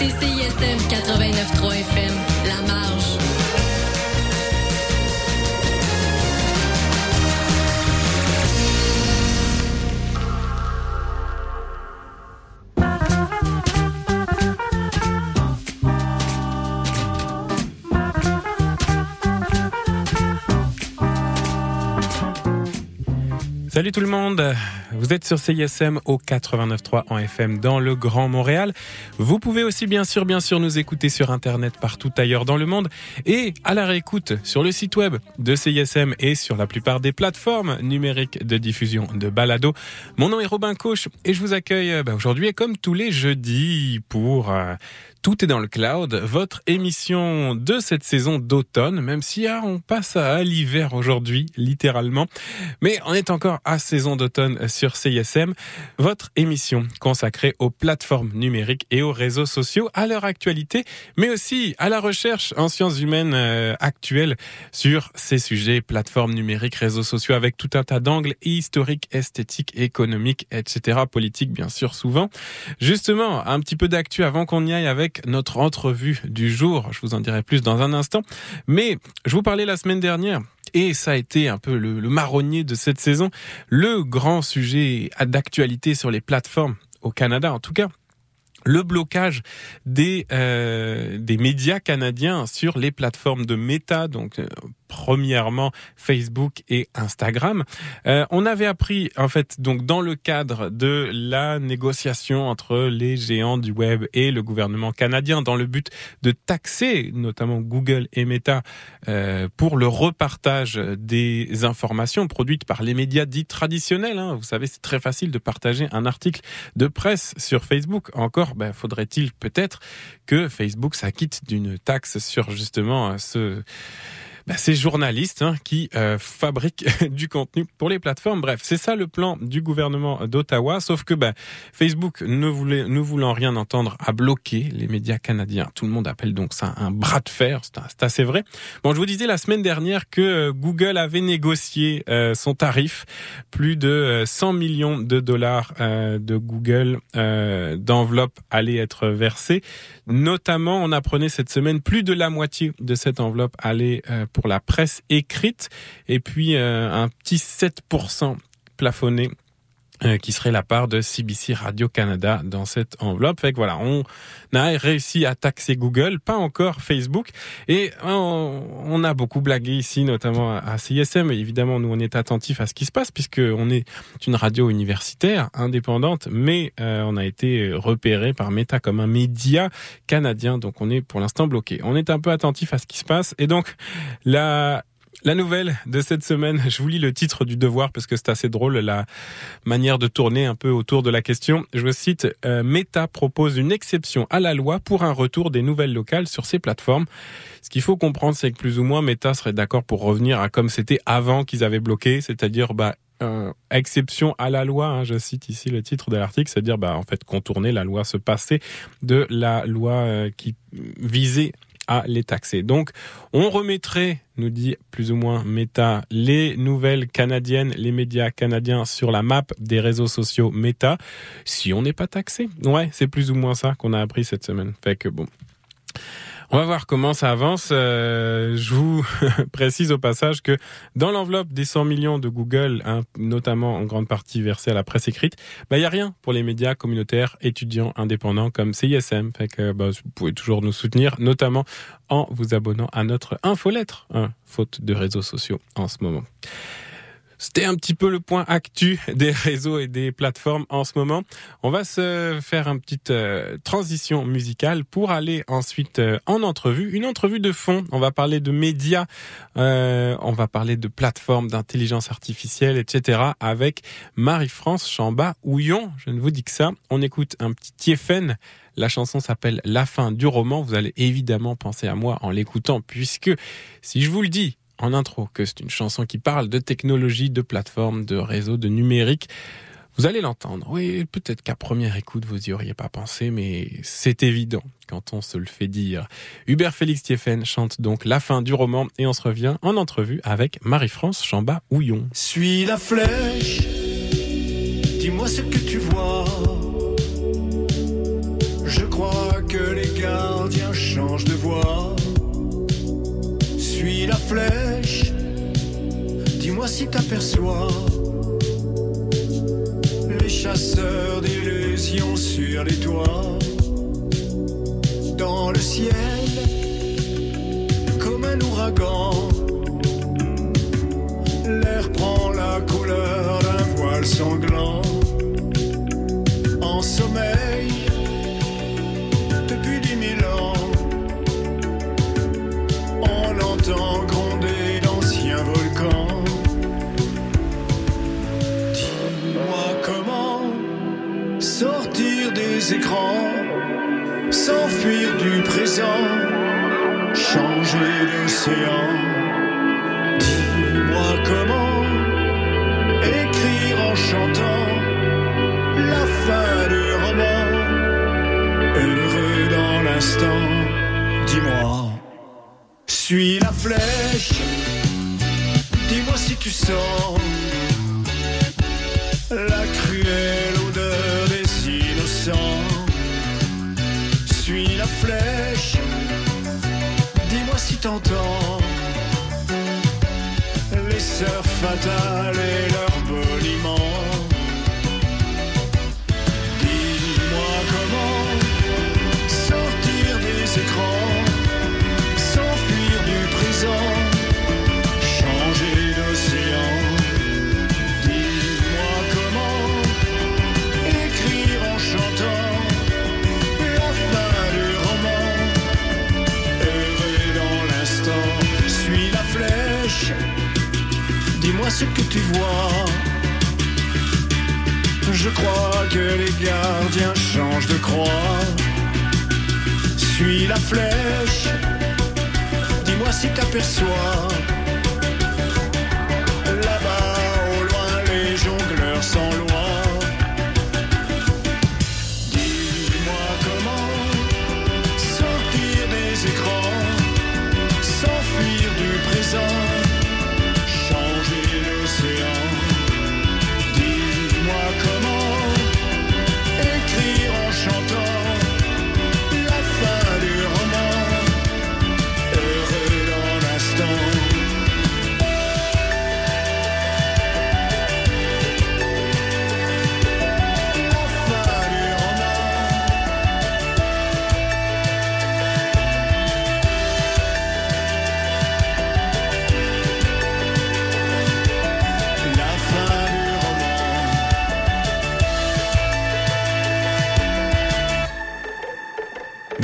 écoutez CISM 89.3 FM, La Marge. Salut tout le monde, vous êtes sur CISM au 89.3 en FM dans le Grand Montréal. Vous pouvez aussi bien sûr bien sûr nous écouter sur internet partout ailleurs dans le monde et à la réécoute sur le site web de CISM et sur la plupart des plateformes numériques de diffusion de balado. Mon nom est Robin Coche et je vous accueille bah, aujourd'hui comme tous les jeudis pour euh, tout est dans le cloud, votre émission de cette saison d'automne, même si ah, on passe à l'hiver aujourd'hui, littéralement. Mais on est encore à saison d'automne sur CISM, votre émission consacrée aux plateformes numériques et aux réseaux sociaux, à leur actualité, mais aussi à la recherche en sciences humaines euh, actuelles sur ces sujets, plateformes numériques, réseaux sociaux, avec tout un tas d'angles historiques, esthétiques, économiques, etc., politiques, bien sûr, souvent. Justement, un petit peu d'actu avant qu'on y aille avec notre entrevue du jour. Je vous en dirai plus dans un instant. Mais je vous parlais la semaine dernière et ça a été un peu le, marronnier de cette saison, le grand sujet d'actualité sur les plateformes au Canada en tout cas le blocage des euh, des médias canadiens sur les plateformes de méta, donc euh, premièrement Facebook et Instagram. Euh, on avait appris en fait donc dans le cadre de la négociation entre les géants du web et le gouvernement canadien dans le but de taxer notamment Google et Meta euh, pour le repartage des informations produites par les médias dits traditionnels. Hein. Vous savez, c'est très facile de partager un article de presse sur Facebook. Encore, ben, faudrait-il peut-être que Facebook s'acquitte d'une taxe sur justement ce bah, ces journalistes hein, qui euh, fabriquent du contenu pour les plateformes. Bref, c'est ça le plan du gouvernement d'Ottawa, sauf que bah, Facebook ne voulait, ne voulant rien entendre, a bloqué les médias canadiens. Tout le monde appelle donc ça un bras de fer, c'est assez vrai. Bon, je vous disais la semaine dernière que euh, Google avait négocié euh, son tarif, plus de 100 millions de dollars de Google d'enveloppe allaient être versés. Notamment, on apprenait cette semaine plus de la moitié de cette enveloppe allait pour la presse écrite. Et puis euh, un petit 7% plafonné qui serait la part de CBC Radio-Canada dans cette enveloppe. Fait que voilà, on a réussi à taxer Google, pas encore Facebook. Et on, a beaucoup blagué ici, notamment à CISM. évidemment, nous, on est attentifs à ce qui se passe, puisque on est une radio universitaire, indépendante, mais euh, on a été repéré par Meta comme un média canadien. Donc, on est pour l'instant bloqué. On est un peu attentif à ce qui se passe. Et donc, la la nouvelle de cette semaine, je vous lis le titre du devoir parce que c'est assez drôle la manière de tourner un peu autour de la question. Je cite, euh, Meta propose une exception à la loi pour un retour des nouvelles locales sur ses plateformes. Ce qu'il faut comprendre, c'est que plus ou moins Meta serait d'accord pour revenir à comme c'était avant qu'ils avaient bloqué, c'est-à-dire bah euh, exception à la loi, hein, je cite ici le titre de l'article, c'est-à-dire bah en fait contourner la loi, se passer de la loi euh, qui visait à les taxer. Donc, on remettrait, nous dit plus ou moins Meta, les nouvelles canadiennes, les médias canadiens sur la map des réseaux sociaux Meta, si on n'est pas taxé. Ouais, c'est plus ou moins ça qu'on a appris cette semaine. Fait que bon. On va voir comment ça avance. Euh, je vous précise au passage que dans l'enveloppe des 100 millions de Google, hein, notamment en grande partie versée à la presse écrite, bah il y a rien pour les médias communautaires, étudiants, indépendants comme CISM. Fait que bah, vous pouvez toujours nous soutenir, notamment en vous abonnant à notre infolettre, hein, faute de réseaux sociaux en ce moment. C'était un petit peu le point actu des réseaux et des plateformes en ce moment. On va se faire une petite euh, transition musicale pour aller ensuite euh, en entrevue, une entrevue de fond. On va parler de médias, euh, on va parler de plateformes, d'intelligence artificielle, etc. avec Marie-France Chamba-Houillon. Je ne vous dis que ça. On écoute un petit Tiefen. La chanson s'appelle La fin du roman. Vous allez évidemment penser à moi en l'écoutant puisque si je vous le dis, en intro que c'est une chanson qui parle de technologie, de plateforme, de réseau, de numérique. Vous allez l'entendre. Oui, peut-être qu'à première écoute, vous y auriez pas pensé, mais c'est évident quand on se le fait dire. Hubert Félix Thieffen chante donc la fin du roman et on se revient en entrevue avec Marie-France Chamba-Houillon. Suis la flèche, dis-moi ce que tu vois. Je crois t'aperçois. Les chasseurs d'illusions sur les toits, dans le ciel, comme un ouragan. L'air prend la couleur d'un voile sanglant, en sommeil s'enfuir du présent, changer d'océan. Dis-moi comment écrire en chantant la fin du roman, heureux dans l'instant. Dis-moi. Suis la flèche, dis-moi si tu sens les sœurs fatales et leurs tu vois. Je crois que les gardiens changent de croix. Suis la flèche. Dis-moi si t'aperçois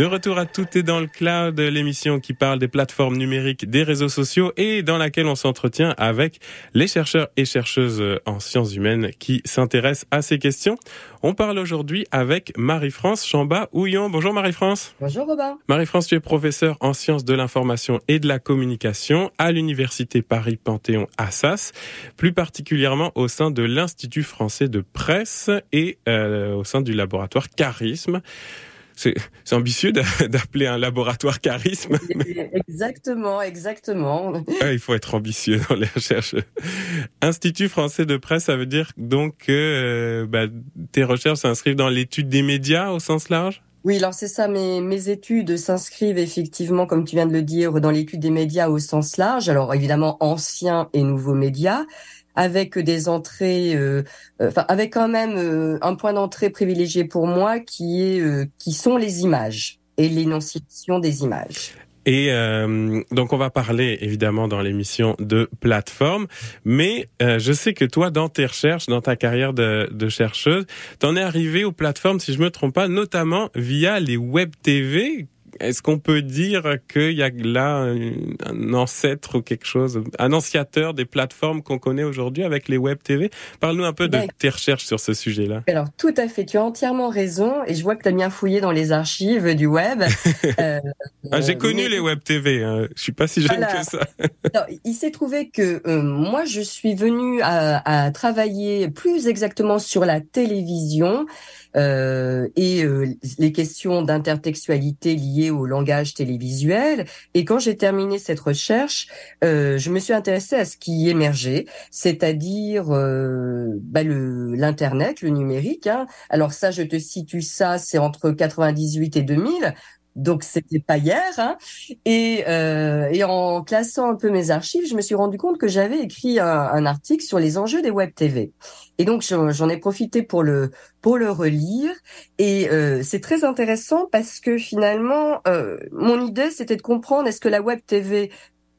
De retour à Tout est dans le cloud, l'émission qui parle des plateformes numériques, des réseaux sociaux et dans laquelle on s'entretient avec les chercheurs et chercheuses en sciences humaines qui s'intéressent à ces questions. On parle aujourd'hui avec Marie-France Chamba-Houillon. Bonjour Marie-France. Bonjour Robin. Marie-France, tu es professeure en sciences de l'information et de la communication à l'Université Paris-Panthéon Assas, plus particulièrement au sein de l'Institut français de presse et euh, au sein du laboratoire Charisme. C'est ambitieux d'a- d'appeler un laboratoire charisme. Exactement, exactement. Ouais, il faut être ambitieux dans les recherches. Institut français de presse, ça veut dire donc que euh, bah, tes recherches s'inscrivent dans l'étude des médias au sens large? Oui, alors c'est ça, mes, mes études s'inscrivent effectivement, comme tu viens de le dire, dans l'étude des médias au sens large. Alors évidemment, anciens et nouveaux médias, avec des entrées, euh, euh, enfin avec quand même euh, un point d'entrée privilégié pour moi qui est qui sont les images et l'énonciation des images. Et euh, donc on va parler évidemment dans l'émission de plateforme, mais euh, je sais que toi dans tes recherches, dans ta carrière de, de chercheuse, t'en es arrivé aux plateformes, si je me trompe pas, notamment via les web TV. Est-ce qu'on peut dire qu'il y a là un, un ancêtre ou quelque chose, un anciateur des plateformes qu'on connaît aujourd'hui avec les web TV Parle-nous un peu de tes recherches sur ce sujet-là. Alors tout à fait, tu as entièrement raison et je vois que tu as bien fouillé dans les archives du web. Euh, Ah, J'ai euh, connu mais- les web TV, hein. je suis pas si jeune Voilà. que ça. Il s'est trouvé que euh, moi, je suis venue à, à travailler plus exactement sur la télévision euh, et euh, les questions d'intertextualité liées au langage télévisuel. Et quand j'ai terminé cette recherche, euh, je me suis intéressée à ce qui émergeait, c'est-à-dire euh, bah, le l'internet, le numérique. hein. Alors ça, je te situe ça, c'est entre 98 et 2000 Donc c'était pas hier. Hein. Et, euh, et en classant un peu mes archives, je me suis rendu compte que j'avais écrit un, un, article sur les enjeux des web TV. Et donc j'en ai profité pour le pour le relire. Et euh, c'est très intéressant parce que finalement, euh, mon idée c'était de comprendre est-ce que la web TV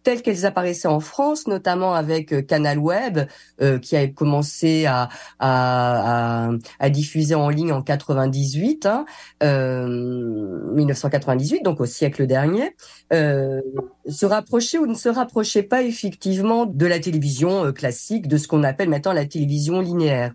telles qu'elles apparaissaient en France, notamment avec euh, Canal Web, euh, qui a commencé à, à, à, diffuser en ligne en 98, hein, euh, 1998, donc au siècle dernier, euh, se rapprocher ou ne se rapprochait pas effectivement de la télévision euh, classique, de ce qu'on appelle maintenant la télévision linéaire.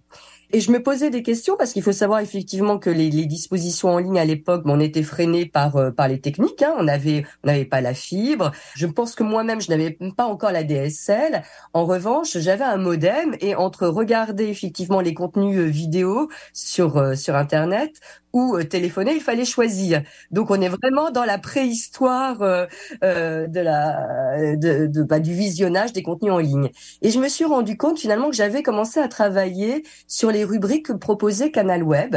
Et je me posais des questions parce qu'il faut savoir effectivement que les, dispositions en ligne à l'époque, on était freiné par euh, par les techniques. Hein. On avait on n'avait pas la fibre. Je pense que moi-même je n'avais pas encore la DSL. En revanche, j'avais un modem et entre regarder effectivement les contenus euh, vidéo sur euh, sur internet ou téléphoner, il fallait choisir. Donc on est vraiment dans la préhistoire euh, de la de, de bah, du visionnage des contenus en ligne. Et je me suis rendu compte finalement que j'avais commencé à travailler sur les rubriques que proposait Canal Web.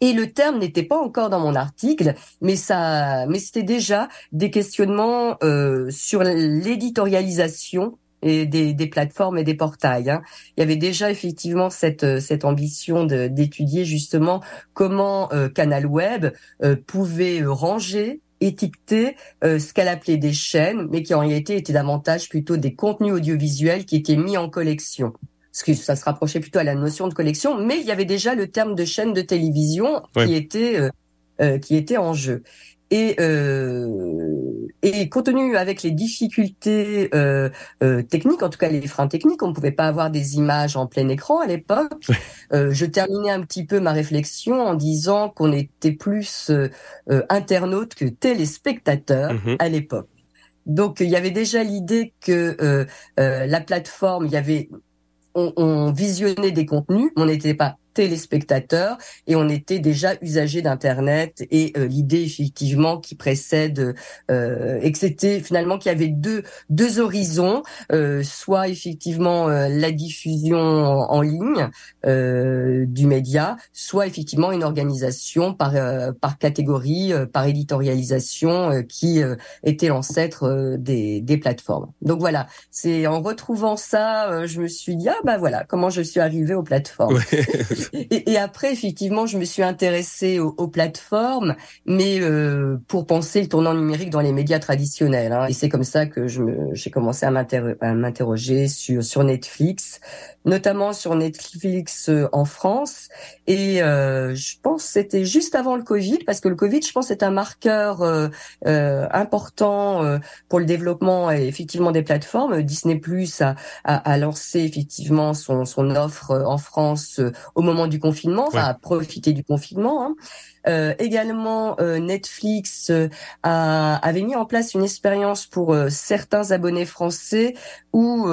Et le terme n'était pas encore dans mon article, mais ça, mais c'était déjà des questionnements euh, sur l'éditorialisation et des, des, plateformes et des portails. Hein. Il y avait déjà effectivement cette, cette ambition d'étudier justement comment euh, Canal Web euh, pouvait ranger étiqueter euh, ce qu'elle appelait des chaînes, mais qui en réalité étaient davantage plutôt des contenus audiovisuels qui étaient mis en collection parce que ça se rapprochait plutôt à la notion de collection, mais il y avait déjà le terme de chaîne de télévision qui était euh, euh, qui était en jeu. Et, euh, et compte tenu avec les difficultés euh, euh, techniques, en tout cas les freins techniques, on ne pouvait pas avoir des images en plein écran à l'époque. Euh, je terminais un petit peu ma réflexion en disant qu'on était plus euh, internaute que téléspectateur mm-hmm. à l'époque. Donc il y avait déjà l'idée que la plateforme, il y avait on, on visionnait des contenus, on n'était pas téléspectateurs et on était déjà usagers d'internet et euh, l'idée effectivement qui précède euh, et que c'était finalement qu'il y avait deux deux horizons euh, soit effectivement euh, la diffusion en, en ligne euh, du média soit effectivement une organisation par par catégorie par éditorialisation qui était l'ancêtre des des plateformes. Donc voilà c'est en retrouvant ça je me suis dit ah bah voilà comment je suis arrivée aux plateformes et, et, après, effectivement, je me suis intéressée aux, aux plateformes, mais euh, pour penser le tournant numérique dans les médias traditionnels. Hein. Et c'est comme ça que j'ai commencé à m'interroger sur, sur Netflix, notamment sur Netflix euh, en France. Et euh, je pense c'était juste avant le Covid, parce que le Covid, je pense, est un marqueur euh, euh important euh, pour le développement effectivement des plateformes. Disney Plus a, a, a, lancé effectivement son, son offre en France au moment du confinement, enfin a profité du confinement. Hein. Euh, également, euh, Netflix euh, a, avait mis en place une expérience pour certains abonnés français ou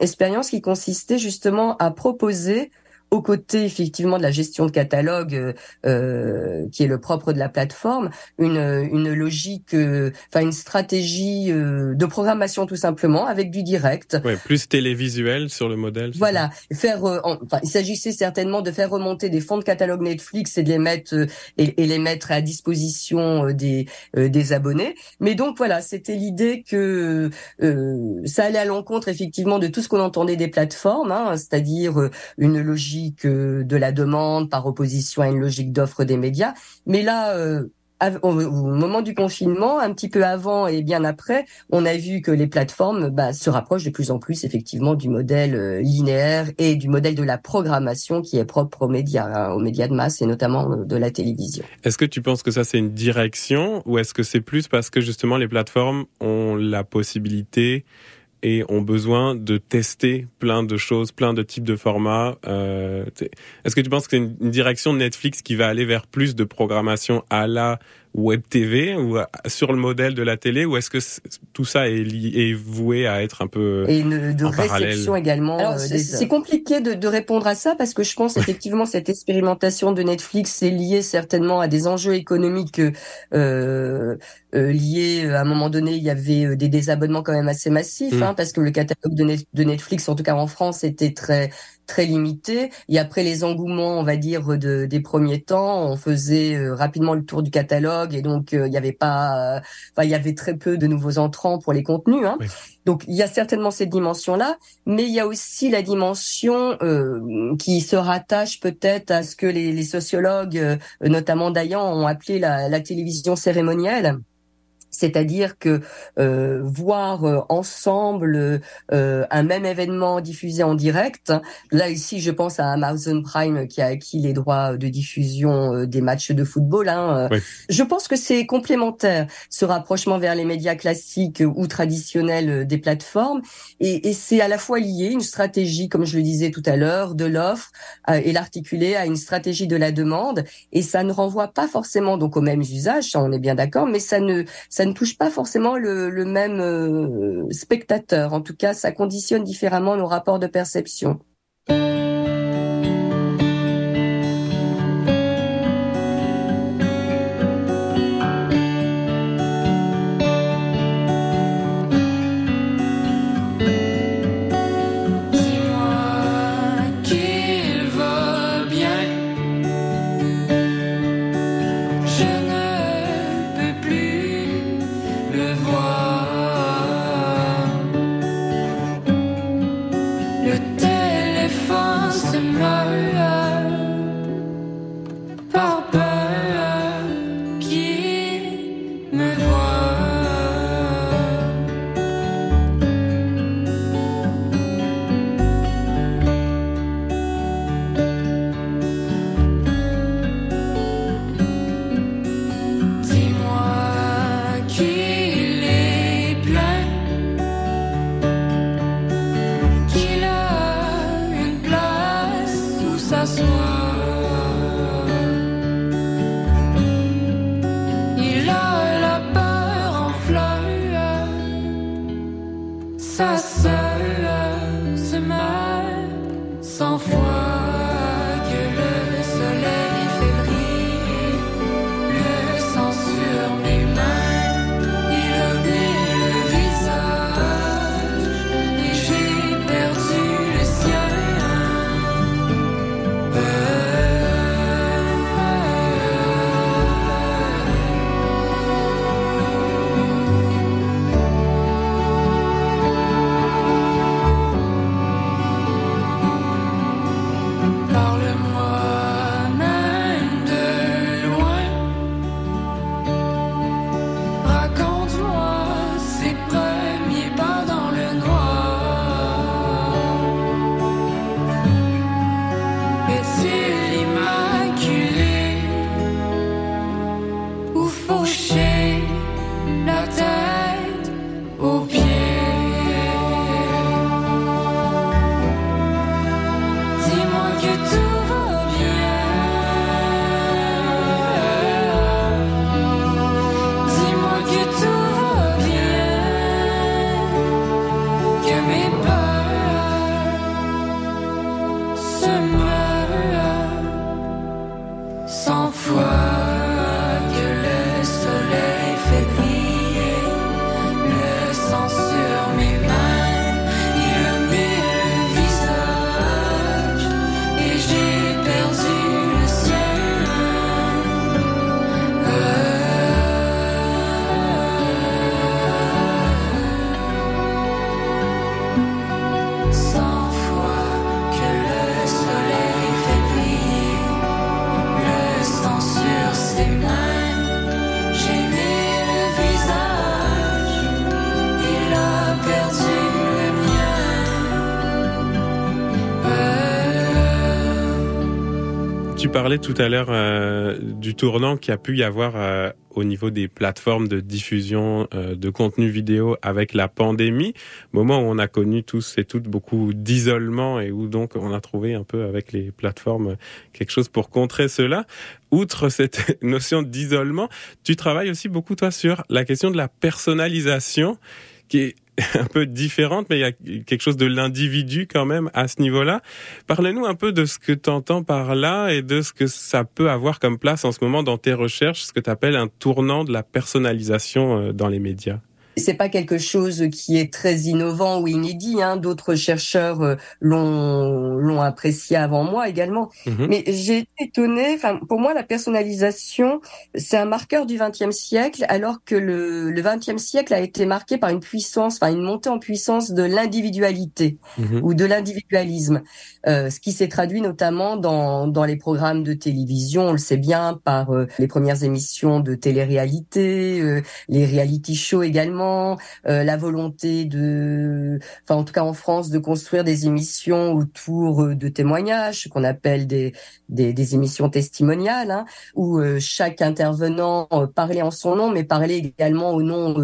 expérience qui consistait justement à proposer aux côtés effectivement de la gestion de catalogue euh, euh, qui est le propre de la plateforme, une, une logique, euh, enfin une stratégie euh, de programmation tout simplement avec du direct. Ouais, plus télévisuel sur le modèle. Voilà, faire, enfin, il s'agissait certainement de faire remonter des fonds de catalogue Netflix et de les mettre et, et les mettre à disposition des des abonnés. Mais donc voilà, c'était l'idée que ça allait à l'encontre effectivement de tout ce qu'on entendait des plateformes, hein, c'est-à-dire une logique de la demande par opposition à une logique d'offre des médias. Mais là, euh, au, moment du confinement, un petit peu avant et bien après, on a vu que les plateformes bah, se rapprochent de plus en plus effectivement du modèle euh, linéaire et du modèle de la programmation qui est propre aux médias, hein, aux médias de masse et notamment euh, de la télévision. Est-ce que tu penses que ça c'est une direction ou est-ce que c'est plus parce que justement les plateformes ont la possibilité et ont besoin de tester plein de choses, plein de types de formats. Euh, Est-ce que tu penses que c'est une, une, direction de Netflix qui va aller vers plus de programmation à la web TV ou sur le modèle de la télé ou est-ce que tout ça est, lié, est voué à être un peu et une, de réception également euh, c'est compliqué de, de, répondre à ça parce que je pense effectivement cette expérimentation de Netflix est liée certainement à des enjeux économiques euh, euh, liés à un moment donné il y avait euh, des désabonnements quand même assez massifs mmh. hein, parce que le catalogue de, de Netflix en tout cas en France était très très limité. Et après les engouements, on va dire de, des premiers temps, on faisait euh, rapidement le tour du catalogue et donc il y avait pas, enfin il y avait très peu de nouveaux entrants pour les contenus. Hein. Donc il y a certainement cette dimension-là, mais il y a aussi la dimension euh, qui se rattache peut-être à ce que les, les sociologues, euh, notamment Dayan, ont appelé la, la télévision cérémonielle c'est-à-dire que euh, voir euh, ensemble euh, un même événement diffusé en direct, là ici je pense à Amazon Prime qui a acquis les droits de diffusion des matchs de football. Hein. Je pense que c'est complémentaire ce rapprochement vers les médias classiques ou traditionnels des plateformes, et, et c'est à la fois lié une stratégie, comme je le disais tout à l'heure, de l'offre et l'articuler à une stratégie de la demande, et ça ne renvoie pas forcément donc aux mêmes usages, ça on est bien d'accord, mais ça ne ça ne touche pas forcément le, même euh, spectateur. En tout cas, ça conditionne différemment nos rapports de perception. Parlais tout à l'heure euh, du tournant qui a pu y avoir euh, au niveau des plateformes de diffusion euh, de contenu vidéo avec la pandémie, moment où on a connu tous et toutes beaucoup d'isolement et où donc on a trouvé un peu avec les plateformes quelque chose pour contrer cela. Outre cette notion d'isolement, tu travailles aussi beaucoup toi sur la question de la personnalisation qui est un peu différente, mais il y a quelque chose de l'individu quand même à ce niveau-là. Parlez-nous un peu de ce que tu entends par là et de ce que ça peut avoir comme place en ce moment dans tes recherches, ce que tu appelles un tournant de la personnalisation euh, dans les médias. C'est pas quelque chose qui est très innovant ou inédit. Hein. D'autres chercheurs euh, l'ont l'ont apprécié avant moi également. Mhm. Mais j'ai été étonnée. Enfin, pour moi, la personnalisation, c'est un marqueur du XXe siècle, alors que le le XXe siècle a été marqué par une puissance, enfin une montée en puissance de l'individualité Mhm. ou de l'individualisme, euh, ce qui s'est traduit notamment dans dans les programmes de télévision. On le sait bien par euh, les premières émissions de télé-réalité, euh, les reality shows également, euh, la volonté de, enfin en tout cas en France, de construire des émissions autour euh, de témoignages, ce qu'on appelle des, des, émissions testimoniales, hein, où euh, chaque intervenant parlait en son nom, mais parlait également au nom,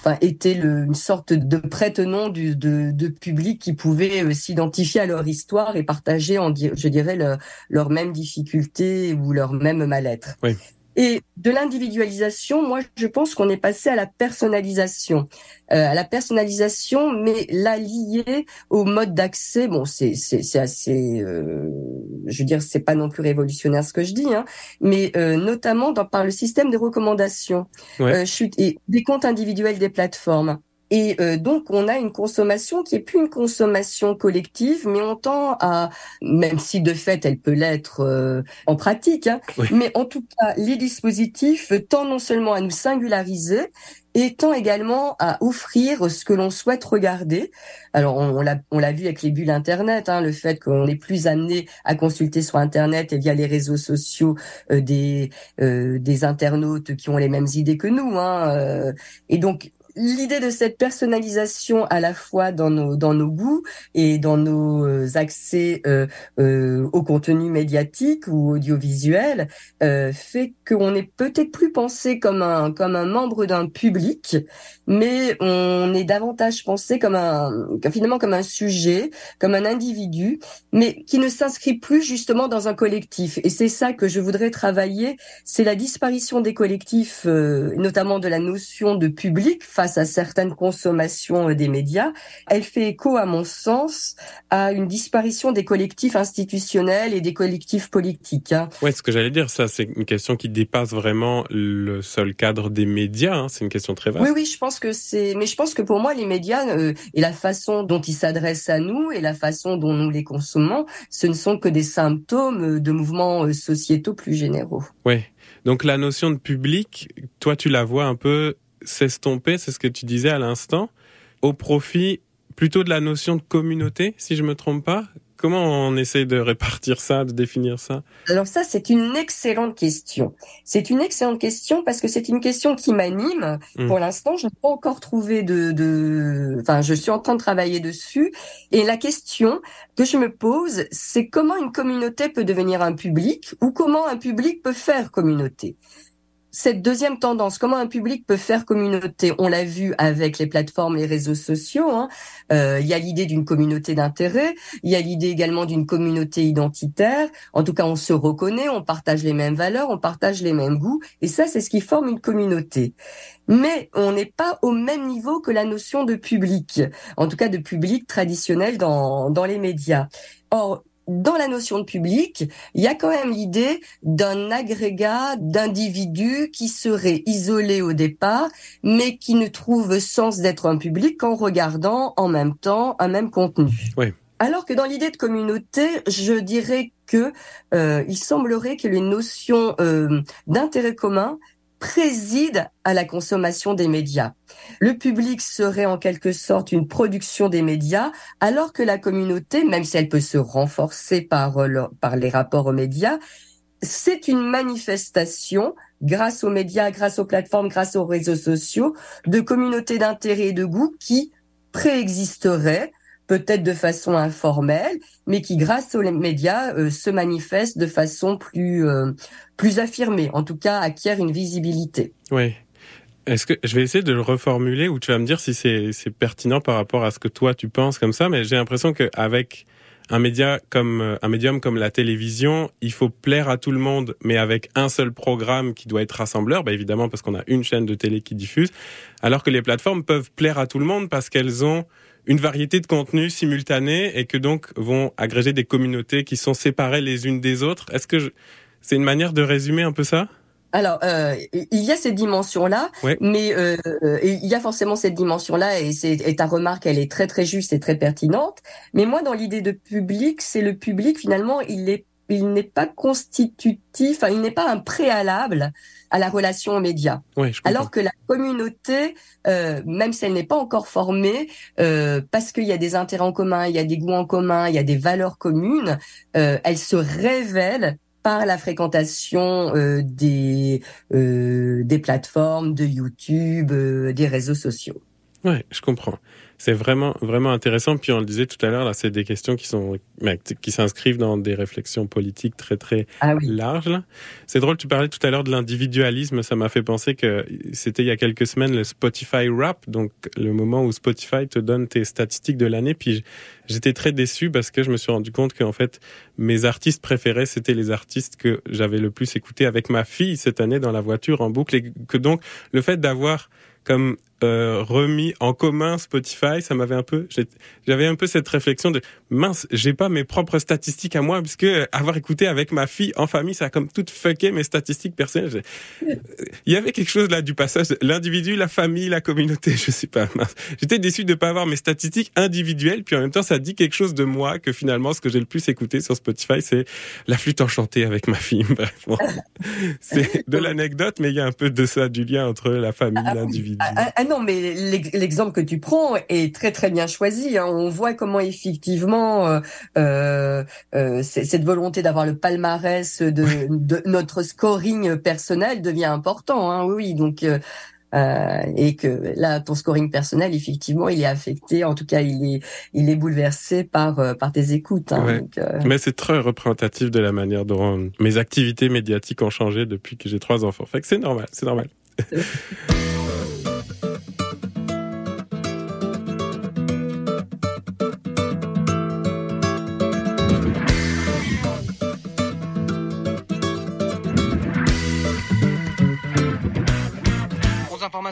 enfin était le, une sorte de prête-nom du, de, public qui pouvait s'identifier à leur histoire et partager, en, je dirais, le- leurs mêmes difficultés ou leur même mal-être. Oui. Et de l'individualisation, moi, je pense qu'on est passé à la personnalisation, euh, à la personnalisation, mais la liée au mode d'accès. Bon, c'est assez, euh, je veux dire, c'est pas non plus révolutionnaire ce que je dis, hein, mais euh, notamment dans, par le système de recommandations, Ouais. euh, chute et des comptes individuels des plateformes. Et euh, donc, on a une consommation qui est plus une consommation collective, mais on tend à, même si de fait elle peut l'être euh, en pratique, hein, Oui. mais en tout cas, les dispositifs tendent non seulement à nous singulariser, et tend également à offrir ce que l'on souhaite regarder. Alors, on, on l'a on l'a vu avec les bulles Internet, hein, le fait qu'on est plus amené à consulter sur Internet et via les réseaux sociaux euh, des euh, des internautes qui ont les mêmes idées que nous. Hein, euh, et donc, l'idée de cette personnalisation à la fois dans nos dans nos goûts et dans nos euh, accès euh, euh, au contenu médiatique ou audiovisuel euh, fait qu'on est peut-être plus pensé comme un comme un membre d'un public, mais on est davantage pensé comme un finalement comme un sujet, comme un individu, mais qui ne s'inscrit plus justement dans un collectif. Et c'est ça que je voudrais travailler, c'est la disparition des collectifs, euh, notamment de la notion de public face à certaines consommations euh, des médias. Elle fait écho, à mon sens, à une disparition des collectifs institutionnels et des collectifs politiques. hein. Ouais, ce que j'allais dire, ça, c'est une question qui dépasse vraiment le seul cadre des médias. hein. C'est une question très vaste. Oui, oui, je pense mais je pense que pour moi, les médias euh, et la façon dont ils s'adressent à nous et la façon dont nous les consommons, ce ne sont que des symptômes euh, de mouvements euh, sociétaux plus généraux. Ouais. Donc la notion de public, toi, tu la vois un peu s'estomper, c'est ce que tu disais à l'instant, au profit plutôt de la notion de communauté, si je me trompe pas. Comment on essaie de répartir ça, de définir ça? Alors ça, c'est une excellente question. C'est une excellente question parce que c'est une question qui m'anime. Mm. Pour l'instant, je n'ai pas encore trouvé de, de, enfin, je suis en train de travailler dessus. Et la question que je me pose, c'est comment une communauté peut devenir un public ou comment un public peut faire communauté? Cette deuxième tendance, comment un public peut faire communauté, on l'a vu avec les plateformes, les réseaux sociaux. hein. Euh, Il y a l'idée d'une communauté d'intérêt, il y a l'idée également d'une communauté identitaire. En tout cas, on se reconnaît, on partage les mêmes valeurs, on partage les mêmes goûts, et ça, c'est ce qui forme une communauté. Mais on n'est pas au même niveau que la notion de public, en tout cas de public traditionnel dans, dans les médias. Or, dans la notion de public, il y a quand même l'idée d'un agrégat d'individus qui seraient isolés au départ, mais qui ne trouvent sens d'être un public qu'en regardant en même temps un même contenu. Oui. Alors que dans l'idée de communauté, je dirais que euh, il semblerait que les notions euh, d'intérêt commun préside à la consommation des médias. Le public serait en quelque sorte une production des médias, alors que la communauté, même si elle peut se renforcer par, euh, les rapports aux médias, c'est une manifestation, grâce aux médias, grâce aux plateformes, grâce aux réseaux sociaux, de communautés d'intérêt et de goût qui préexisteraient peut-être de façon informelle, mais qui, grâce aux médias, euh, se manifestent de façon plus euh, plus affirmée, en tout cas acquiert une visibilité. Oui. Est-ce que je vais essayer de le reformuler ou tu vas me dire si c'est c'est pertinent par rapport à ce que toi tu penses comme ça, mais j'ai l'impression qu'avec un média comme euh, un médium comme la télévision, il faut plaire à tout le monde, mais avec un seul programme qui doit être rassembleur, bah évidemment parce qu'on a une chaîne de télé qui diffuse, alors que les plateformes peuvent plaire à tout le monde parce qu'elles ont une variété de contenus simultanés et que donc vont agréger des communautés qui sont séparées les unes des autres. Est-ce que je... c'est une manière de résumer un peu ça? Alors, euh, il y a cette dimension-là, Ouais. mais euh, il y a forcément cette dimension-là, et, c'est, et ta remarque, elle est très très juste et très pertinente. Mais moi, dans l'idée de public, c'est le public finalement, il est, il n'est pas constitutif, enfin, il n'est pas un préalable à la relation aux médias. Comprends. Alors que la communauté, euh, même si elle n'est pas encore formée, euh, parce qu'il y a des intérêts en commun, il y a des goûts en commun, il y a des valeurs communes, euh, elle se révèle par la fréquentation euh, des euh, des plateformes, de YouTube, euh, des réseaux sociaux. Ouais, je comprends. C'est vraiment vraiment intéressant. Puis on le disait tout à l'heure, là, c'est des questions qui sont qui s'inscrivent dans des réflexions politiques très très Ah oui. larges. là. C'est drôle. Tu parlais tout à l'heure de l'individualisme. Ça m'a fait penser que c'était il y a quelques semaines le Spotify Rap, donc le moment où Spotify te donne tes statistiques de l'année. Puis j'étais très déçu parce que je me suis rendu compte qu'en fait mes artistes préférés c'était les artistes que j'avais le plus écouté avec ma fille cette année dans la voiture en boucle et que donc le fait d'avoir comme euh, remis en commun Spotify, ça m'avait un peu, j'avais un peu cette réflexion de mince, j'ai pas mes propres statistiques à moi puisque euh, avoir écouté avec ma fille en famille, ça a comme tout fucké mes statistiques personnelles. J'ai- Il y avait quelque chose là du passage, l'individu, la famille, la communauté, je sais pas. mince. J'étais déçu de pas avoir mes statistiques individuelles, puis en même temps, ça dit quelque chose de moi que finalement, ce que j'ai le plus écouté sur Spotify, c'est la flûte enchantée avec ma fille. Bref, bon. c'est de l'anecdote, mais il y a un peu de ça, du lien entre la famille, Ah l'individu. Non, mais l'ex- l'exemple que tu prends est très très bien choisi. hein. On voit comment effectivement euh, euh, euh, cette volonté d'avoir le palmarès de, de notre scoring personnel devient important. Hein, oui, donc euh, et que là, ton scoring personnel, effectivement, il est affecté. En tout cas, il est il est bouleversé par euh, par tes écoutes. hein. Ouais. Donc, euh, Mais c'est très représentatif de la manière dont mes activités médiatiques ont changé depuis que j'ai trois enfants. Fait que c'est normal, c'est normal.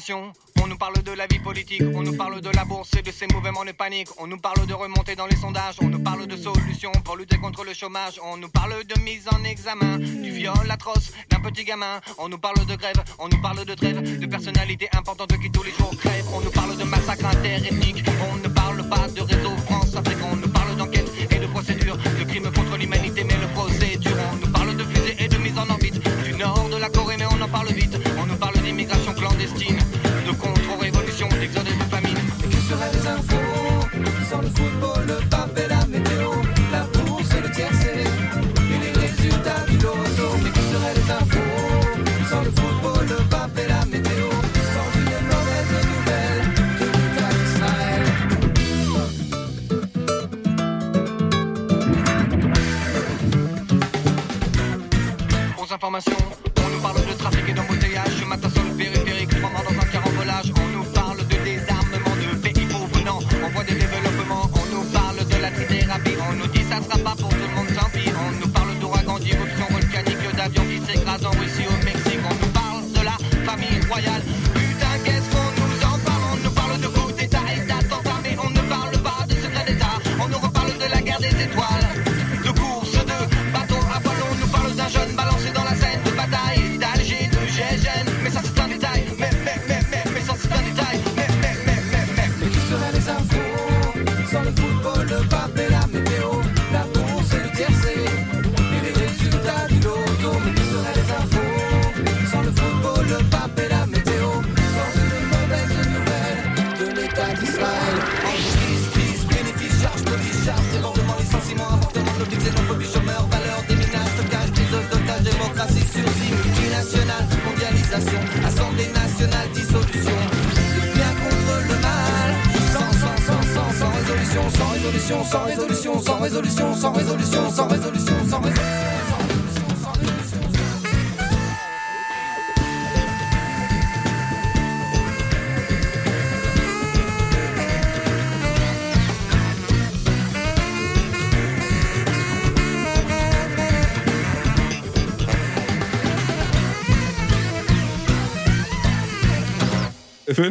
On nous parle de la vie politique, on nous parle de la bourse et de ses mouvements de panique, on nous parle de remontée dans les sondages, on nous parle de solutions pour lutter contre le chômage, on nous parle de mise en examen, du viol atroce d'un petit gamin, on nous parle de grève, on nous parle de trêve, de personnalités importantes qui tous les jours crèvent, on nous parle de massacres interethniques, on ne parle pas de réseau France-Afrique, on nous parle d'enquête et de procédures, de crimes contre l'humanité, mais le procédure, on nous parle de fusées et de mise en orbite, du nord de la Corée, mais on en parle vite, Sans le football, le pape et la météo. La bourse et le tiercé Et les résultats du loto. Mais que seraient les infos? Sans le football, le pape et la météo. Sans une mauvaise nouvelle De l'État d'Israël. Informations,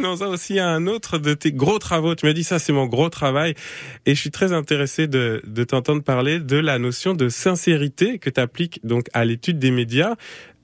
Venons-en aussi à un autre de tes gros travaux. Tu m'as dit ça, c'est mon gros travail. Et je suis très intéressé de, de t'entendre parler de la notion de sincérité que tu appliques donc à l'étude des médias.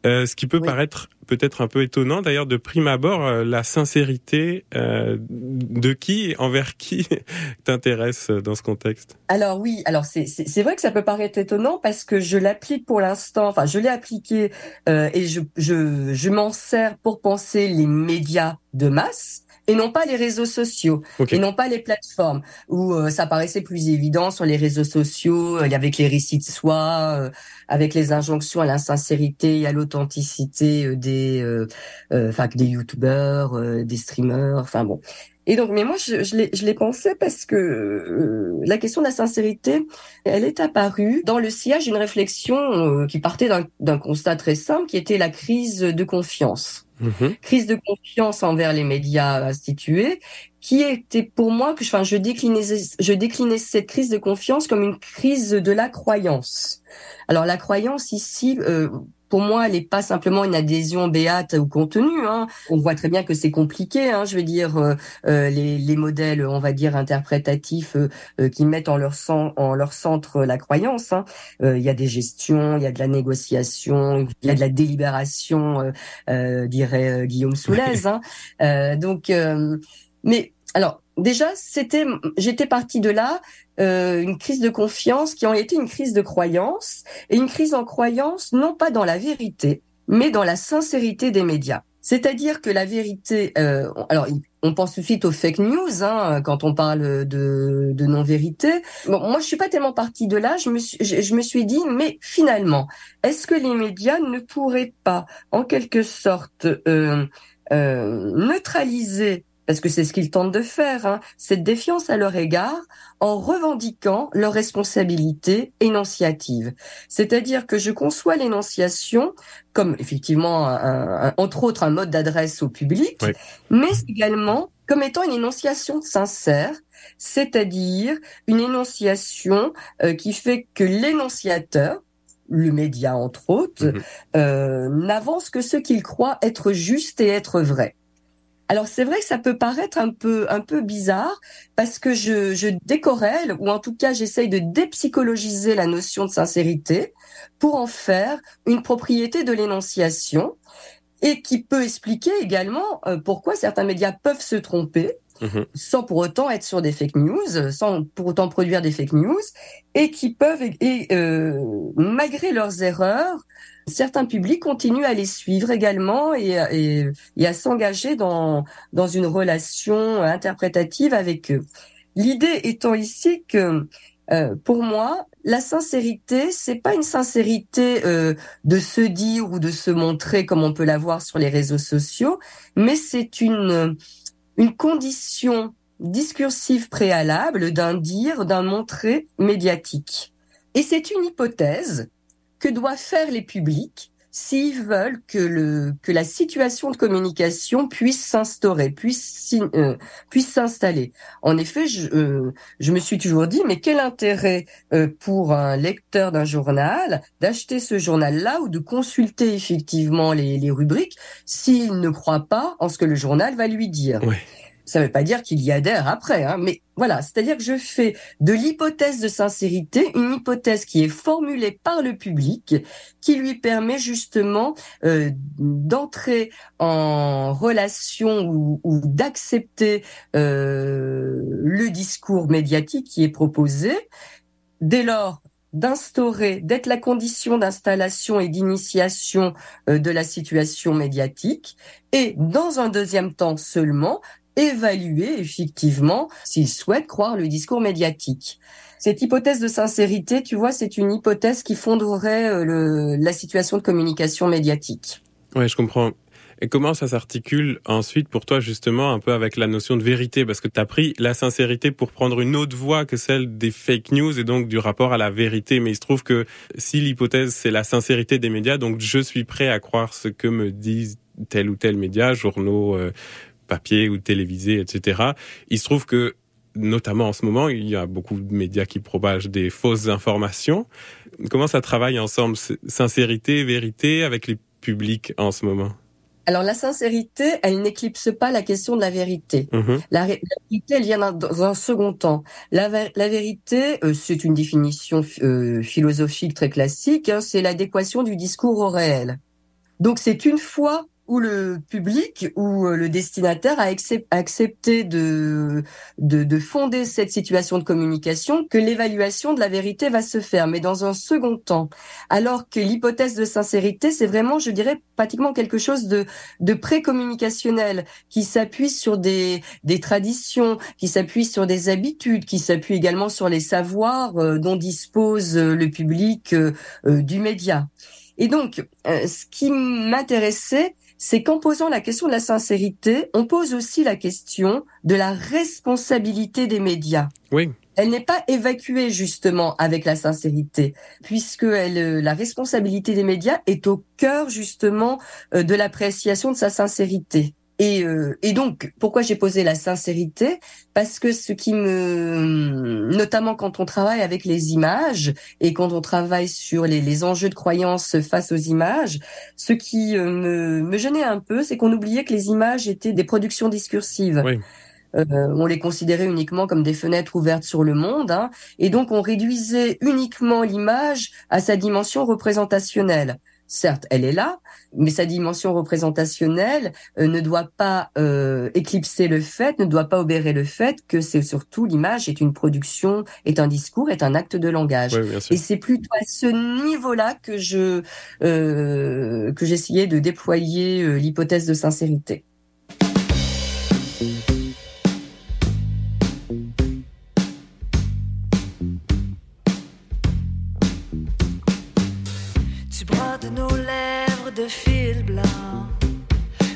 Euh, ce qui peut Oui. paraître peut-être un peu étonnant d'ailleurs de prime abord, euh, la sincérité euh, de qui, envers qui t'intéresse dans ce contexte? Alors oui, alors c'est vrai que ça peut paraître étonnant parce que je l'applique pour l'instant, enfin je l'ai appliqué euh, et je je je m'en sers pour penser les médias de masse et non pas les réseaux sociaux Ok. et non pas les plateformes où euh, ça paraissait plus évident sur les réseaux sociaux, euh, avec les récits de soi, euh, avec les injonctions à l'insincérité et à l'authenticité euh, des euh, euh, enfin des youtubeurs, euh, des streamers, enfin bon. Et donc, mais moi, je, je l'ai, je l'ai pensé parce que euh, la question de la sincérité, elle est apparue dans le sillage d'une réflexion euh, qui partait d'un constat très simple, qui était la crise de confiance. Mhm. Crise de confiance envers les médias institués, qui était pour moi que, je déclinais, je déclinais cette crise de confiance comme une crise de la croyance. Alors, la croyance ici. Euh, pour moi, elle n'est pas simplement une adhésion béate au contenu. Hein. On voit très bien que c'est compliqué. Hein. Je veux dire, euh, euh, les, les modèles, on va dire interprétatifs, euh, euh, qui mettent en leur, cen- en leur centre la croyance. hein. Euh, Il y a des gestions, il y a de la négociation, il y a de la délibération, euh, euh, dirait Guillaume Soulez. hein. Euh, donc, euh, mais alors déjà, c'était, j'étais partie de là, euh, une crise de confiance qui en été une crise de croyance et une crise en croyance non pas dans la vérité, mais dans la sincérité des médias. C'est-à-dire que la vérité, euh, alors on pense tout de suite aux fake news hein, quand on parle de, de non-vérité. Bon, moi, je suis pas tellement partie de là. Je me suis, je, me suis dit, mais finalement, est-ce que les médias ne pourraient pas, en quelque sorte, euh, euh, neutraliser parce que c'est ce qu'ils tentent de faire, hein, cette défiance à leur égard en revendiquant leur responsabilité énonciative. C'est-à-dire que je conçois l'énonciation comme effectivement, un- un- entre autres, un mode d'adresse au public, Oui. mais également comme étant une énonciation sincère, c'est-à-dire une énonciation euh, qui fait que l'énonciateur, le média entre autres, Mhm. euh, n'avance que ce qu'il croit être juste et être vrai. Alors c'est vrai que ça peut paraître un peu un peu bizarre parce que je, je ou en tout cas j'essaye de dépsychologiser la notion de sincérité pour en faire une propriété de l'énonciation et qui peut expliquer également euh, pourquoi certains médias peuvent se tromper Mhm. sans pour autant être sur des fake news, sans pour autant produire des fake news, et qui peuvent, et euh, malgré leurs erreurs, certains publics continuent à les suivre également et, à- s'engager dans, dans une relation interprétative avec eux. L'idée étant ici que, euh, pour moi, la sincérité, c'est pas une sincérité euh, de se dire ou de se montrer comme on peut l'avoir sur les réseaux sociaux, mais c'est une une condition discursive préalable d'un dire, d'un montrer médiatique. Et c'est une hypothèse que doivent faire les publics s'ils veulent que le que la situation de communication puisse s'instaurer, euh, puisse s'installer. En effet, je, euh, je me suis toujours dit mais quel intérêt euh, pour un lecteur d'un journal d'acheter ce journal-là ou de consulter effectivement les, les rubriques s'il ne croit pas en ce que le journal va lui dire? Ouais. Ça ne veut pas dire qu'il y adhère après, hein, mais voilà, c'est-à-dire que je fais de l'hypothèse de sincérité une hypothèse qui est formulée par le public, qui lui permet justement euh, d'entrer en relation ou, d'accepter euh, le discours médiatique qui est proposé. Dès lors, d'instaurer, d'être la condition d'installation et d'initiation euh, de la situation médiatique, et dans un deuxième temps seulement, évaluer effectivement s'il souhaite croire le discours médiatique. Cette hypothèse de sincérité, tu vois, c'est une hypothèse qui fonderait euh, le, la situation de communication médiatique. Ouais, je comprends. Et comment ça s'articule ensuite pour toi justement un peu avec la notion de vérité? Parce que tu as pris la sincérité pour prendre une autre voie que celle des fake news et donc du rapport à la vérité. Mais il se trouve que si l'hypothèse c'est la sincérité des médias, donc je suis prêt à croire ce que me disent tel ou tel média, journaux, euh, papier ou télévisés, etc. Il se trouve que notamment en ce moment, il y a beaucoup de médias qui propagent des fausses informations. Comment ça travaille ensemble, sincérité, vérité, avec les publics en ce moment? Alors la sincérité, elle n'éclipse pas la question de la vérité. Mhm. La, la vérité, elle vient dans, un second temps. La vérité, euh, c'est une définition euh, philosophique très classique, hein, c'est l'adéquation du discours au réel. Donc c'est une fois où le public ou euh, le destinataire a accep- accepté de, de, de fonder cette situation de communication que l'évaluation de la vérité va se faire, mais dans un second temps. Alors que l'hypothèse de sincérité, c'est vraiment, je dirais, pratiquement quelque chose de, de pré-communicationnel qui s'appuie sur des, des traditions, qui s'appuie sur des habitudes, qui s'appuie également sur les savoirs euh, dont dispose euh, le public du média. Et donc, ce qui m'intéressait, c'est qu'en posant la question de la sincérité, on pose aussi la question de la responsabilité des médias. Oui. Elle n'est pas évacuée justement avec la sincérité, puisque elle, euh, la responsabilité des médias est au cœur justement euh, de l'appréciation de sa sincérité. Et, euh, et donc, pourquoi j'ai posé la sincérité? Parce que ce qui me, notamment quand on travaille avec les images et quand on travaille sur les, les enjeux de croyance face aux images, ce qui euh, me, me gênait un peu, c'est qu'on oubliait que les images étaient des productions discursives. Oui. Euh, on les considérait uniquement comme des fenêtres ouvertes sur le monde, hein, et donc on réduisait uniquement l'image à sa dimension représentationnelle. Certes, elle est là, mais sa dimension représentationnelle euh, ne doit pas euh, éclipser le fait, ne doit pas obérer le fait que c'est surtout l'image est une production, est un discours, est un acte de langage. Oui. Et c'est plutôt à ce niveau-là que je euh, que j'essayais de déployer euh, l'hypothèse de sincérité. De fil blanc,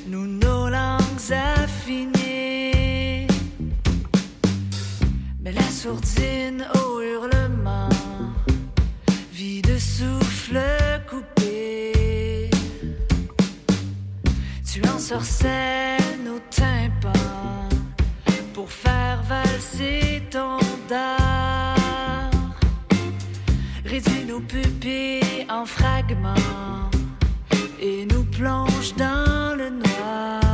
nous nos langues affinées. Mais la sourdine au hurlement, vie de souffle coupé. Tu ensorcelles nos tympans pour faire valser ton dard. Réduis nos pupilles en fragments plonge dans le noir.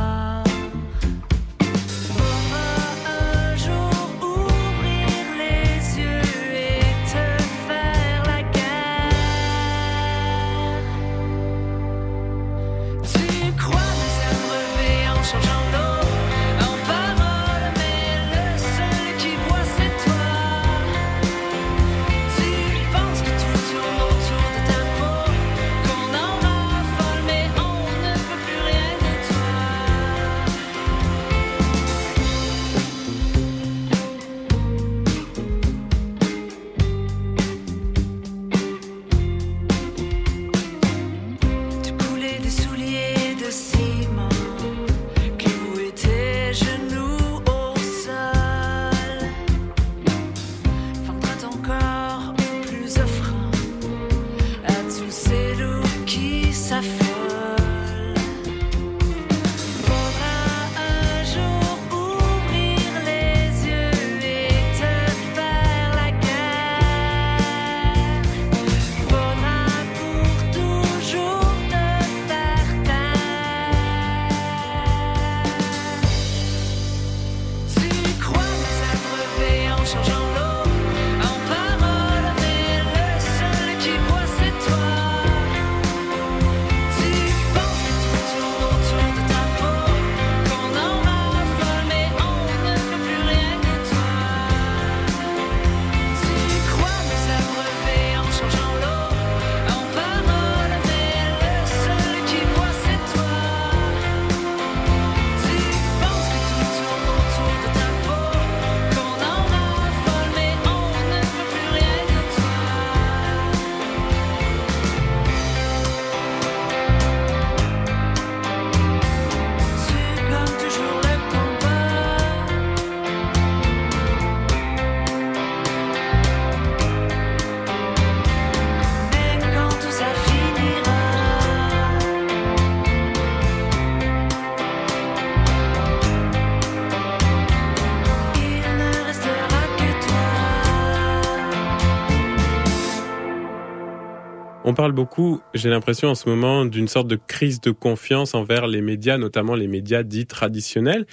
Parle beaucoup, j'ai l'impression en ce moment, d'une sorte de crise de confiance envers les médias, notamment les médias dits traditionnels.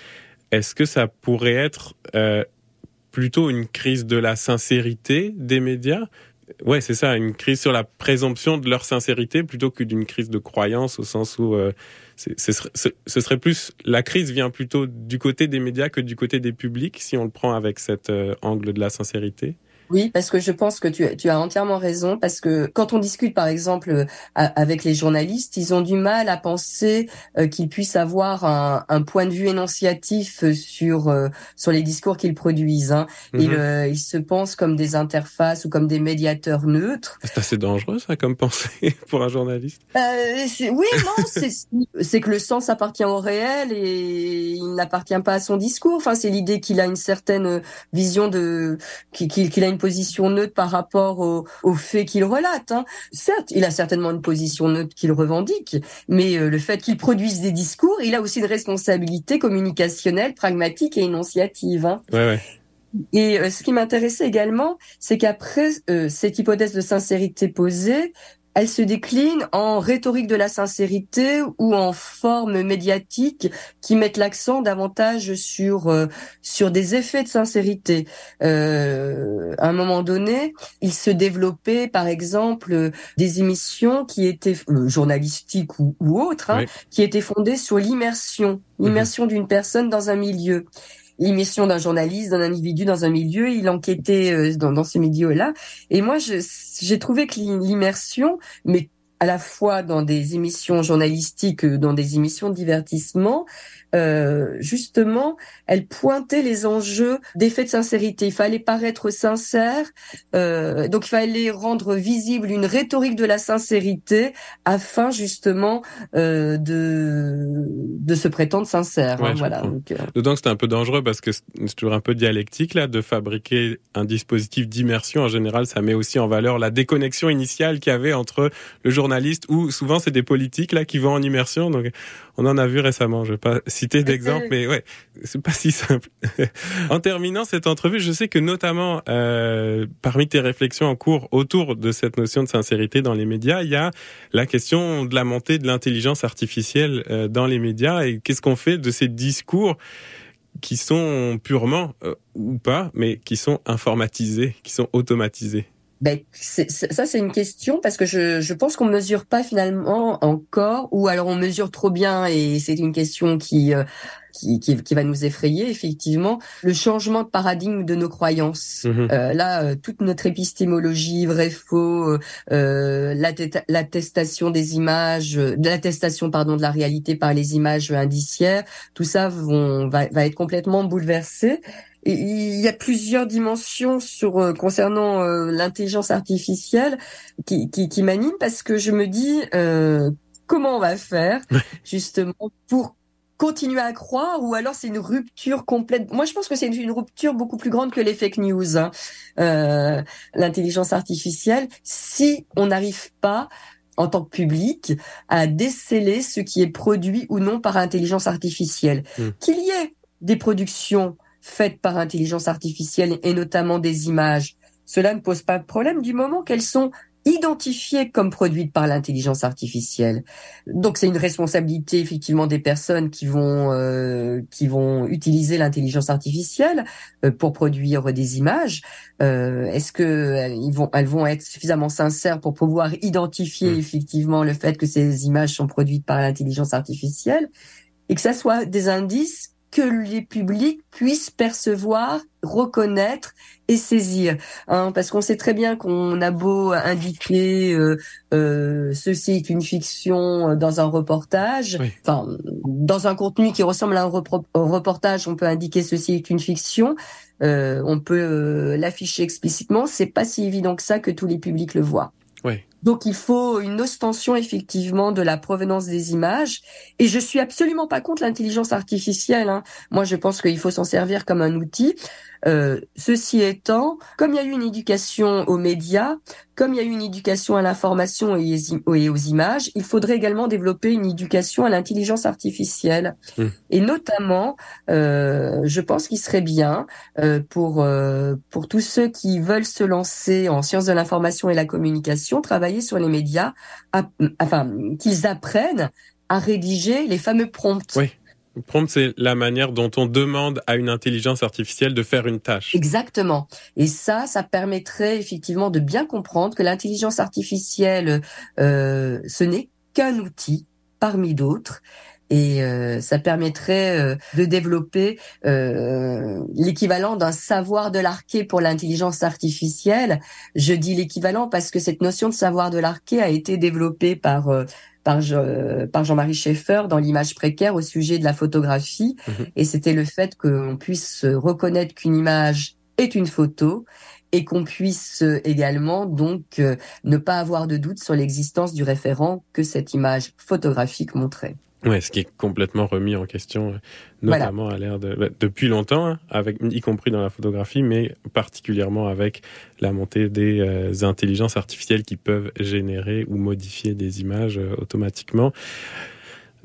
Est-ce que ça pourrait être euh, plutôt une crise de la sincérité des médias? Ouais, c'est ça, une crise sur la présomption de leur sincérité plutôt que d'une crise de croyance au sens où euh, ce serait plus la crise vient plutôt du côté des médias que du côté des publics si on le prend avec cet euh, angle de la sincérité? Oui, parce que je pense que tu, tu as entièrement raison, parce que quand on discute, par exemple, euh, avec les journalistes, ils ont du mal à penser euh, qu'ils puissent avoir un, un point de vue énonciatif euh, sur sur les discours qu'ils produisent. hein. Ils, Mhm. euh, ils se pensent comme des interfaces ou comme des médiateurs neutres. C'est assez dangereux ça comme pensée pour un journaliste. Euh, oui, non, c'est que le sens appartient au réel et il n'appartient pas à son discours. Enfin, c'est l'idée qu'il a une certaine vision de qu'il qu'il a une position neutre par rapport aux aux faits qu'il relate. Hein. Certes, il a certainement une position neutre qu'il revendique, mais euh, le fait qu'il produise des discours, il a aussi une responsabilité communicationnelle, pragmatique et énonciative. Hein. Ouais, ouais. Et euh, ce qui m'intéressait également, c'est qu'après euh, cette hypothèse de sincérité posée, elle se décline en rhétorique de la sincérité ou en forme médiatique qui mettent l'accent davantage sur euh, sur des effets de sincérité. Euh, à un moment donné, il se développait par exemple des émissions qui étaient euh, journalistiques ou, ou autres, hein, Oui. qui étaient fondées sur l'immersion, l'immersion d'une personne dans un milieu l'émission d'un journaliste, d'un individu dans un milieu, il enquêtait euh, dans, dans ce milieu-là. Et moi, j'ai trouvé que l'immersion, mais à la fois dans des émissions journalistiques, que dans des émissions de divertissement, euh, justement, elle pointait les enjeux d'effet de sincérité. Il fallait paraître sincère, euh, donc il fallait rendre visible une rhétorique de la sincérité afin justement euh, de de se prétendre sincère. Ouais, hein, voilà. Donc, euh, D'autant que c'est un peu dangereux parce que c'est toujours un peu dialectique là de fabriquer un dispositif d'immersion. En général, ça met aussi en valeur la déconnexion initiale qu'il y avait entre le journaliste ou souvent c'est des politiques là qui vont en immersion. Donc on en a vu récemment. Je vais pas citer d'exemple, mais ouais, c'est pas si simple. en terminant cette entrevue, je sais que notamment euh, parmi tes réflexions en cours autour de cette notion de sincérité dans les médias, il y a la question de la montée de l'intelligence artificielle euh, dans les médias et qu'est-ce qu'on fait de ces discours qui sont purement euh, ou pas, mais qui sont informatisés, qui sont automatisés? Ben, ça, c'est une question parce que je, je pense qu'on mesure pas finalement encore, ou alors on mesure trop bien et c'est une question qui, euh, qui, qui, qui va nous effrayer, effectivement, le changement de paradigme de nos croyances. Mhm. Euh, là, euh, toute notre épistémologie, vrai, faux, euh, l'atte- l'attestation des images, de l'attestation pardon de la réalité par les images indiciaires, tout ça vont, va, va être complètement bouleversé. Il y a plusieurs dimensions sur euh, concernant euh, l'intelligence artificielle qui, qui, qui m'animent parce que je me dis euh, comment on va faire justement pour continuer à croire ou alors c'est une rupture complète? Moi, je pense que c'est une, une rupture beaucoup plus grande que les fake news. hein. Euh, L'intelligence artificielle, si on n'arrive pas en tant que public à déceler ce qui est produit ou non par intelligence artificielle, Mm. qu'il y ait des productions faites par intelligence artificielle et notamment des images, cela ne pose pas de problème du moment qu'elles sont identifiées comme produites par l'intelligence artificielle. Donc c'est une responsabilité effectivement des personnes qui vont euh, qui vont utiliser l'intelligence artificielle euh, pour produire des images. Euh, Est-ce que euh, ils vont elles vont être suffisamment sincères pour pouvoir identifier Mm. effectivement le fait que ces images sont produites par l'intelligence artificielle et que ça soit des indices que les publics puissent percevoir, reconnaître et saisir. Hein, parce qu'on sait très bien qu'on a beau indiquer euh, euh, ceci est une fiction euh, dans un reportage, Oui. enfin dans un contenu qui ressemble à un reportage, on peut indiquer ceci est une fiction. Euh, on peut euh, l'afficher explicitement. C'est pas si évident que ça que tous les publics le voient. Donc il faut une ostension effectivement de la provenance des images. Et je suis absolument pas contre l'intelligence artificielle. hein. Moi, je pense qu'il faut s'en servir comme un outil. Euh, ceci étant, comme il y a eu une éducation aux médias, comme il y a eu une éducation à l'information et aux- et aux images, il faudrait également développer une éducation à l'intelligence artificielle. Mm. Et notamment, euh, je pense qu'il serait bien euh, pour euh, pour tous ceux qui veulent se lancer en sciences de l'information et la communication, travailler sur les médias, à- enfin qu'ils apprennent à rédiger les fameux prompts. Oui. Prompt, c'est la manière dont on demande à une intelligence artificielle de faire une tâche. Exactement. Et ça, ça permettrait effectivement de bien comprendre que l'intelligence artificielle, euh, ce n'est qu'un outil parmi d'autres. Et euh, ça permettrait euh, de développer euh, l'équivalent d'un savoir de l'arché pour l'intelligence artificielle. Je dis l'équivalent parce que cette notion de savoir de l'arché a été développée par euh, par, Je- par Jean-Marie Schaeffer dans l'image précaire au sujet de la photographie. Mhm. Et c'était le fait qu'on puisse reconnaître qu'une image est une photo et qu'on puisse également donc euh, ne pas avoir de doute sur l'existence du référent que cette image photographique montrait. Ouais, ce qui est complètement remis en question, euh, Voilà. notamment à l'ère de bah, depuis longtemps, hein, avec y compris dans la photographie, mais particulièrement avec la montée des euh, intelligences artificielles qui peuvent générer ou modifier des images euh, automatiquement.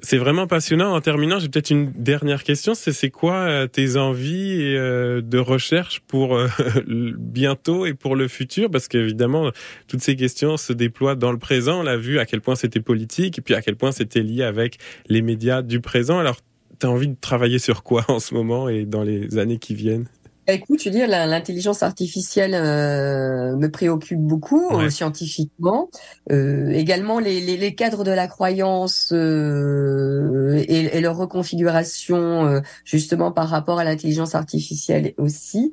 C'est vraiment passionnant. En terminant, j'ai peut-être une dernière question. C'est quoi euh, tes envies euh, de recherche pour euh, bientôt et pour le futur? Parce qu'évidemment, toutes ces questions se déploient dans le présent. On l'a vu à quel point c'était politique et puis à quel point c'était lié avec les médias du présent. Alors, tu as envie de travailler sur quoi en ce moment et dans les années qui viennent? Écoute, je veux dire, l'intelligence artificielle euh, me préoccupe beaucoup Ouais. euh, scientifiquement. Euh, également, les, les, les cadres de la croyance euh, et, et leur reconfiguration, euh, justement par rapport à l'intelligence artificielle aussi.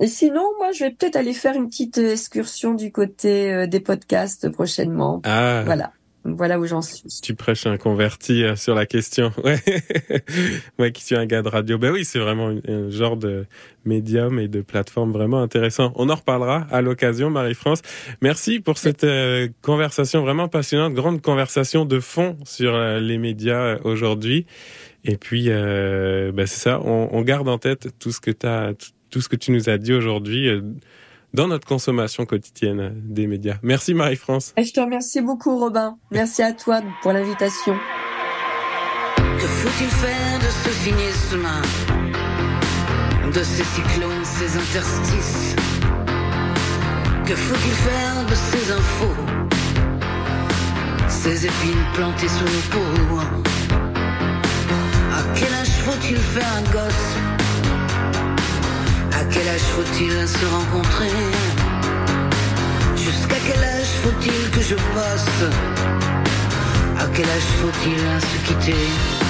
Et sinon, moi, je vais peut-être aller faire une petite excursion du côté des podcasts prochainement. Ah, Voilà, voilà où j'en suis. tu prêches un converti euh, sur la question. Ouais, moi qui suis un gars de radio. Ben oui, c'est vraiment un, genre de médium et de plateforme vraiment intéressant. On en reparlera à l'occasion, Marie-France. Merci pour cette euh, conversation vraiment passionnante, grande conversation de fond sur euh, les médias aujourd'hui. Et puis, euh, ben c'est ça, on, on garde en tête tout ce que t'as, tout- tout ce que tu nous as dit aujourd'hui dans notre consommation quotidienne des médias. Merci Marie-France. Et je te remercie beaucoup, Robin. Merci à toi pour l'invitation. Que faut-il faire de ce cynisme De ces cyclones, ces interstices? Que faut-il faire de ces infos Ces épines plantées sous nos peaux? À quel âge faut-il faire un gosse À quel âge faut-il se rencontrer? Jusqu'à quel âge faut-il que je bosse à quel âge faut-il se quitter?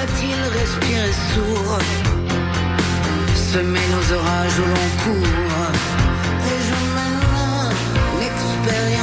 Faudra-t-il respirer sourd Semer nos orages au long cours. Et je l'expérience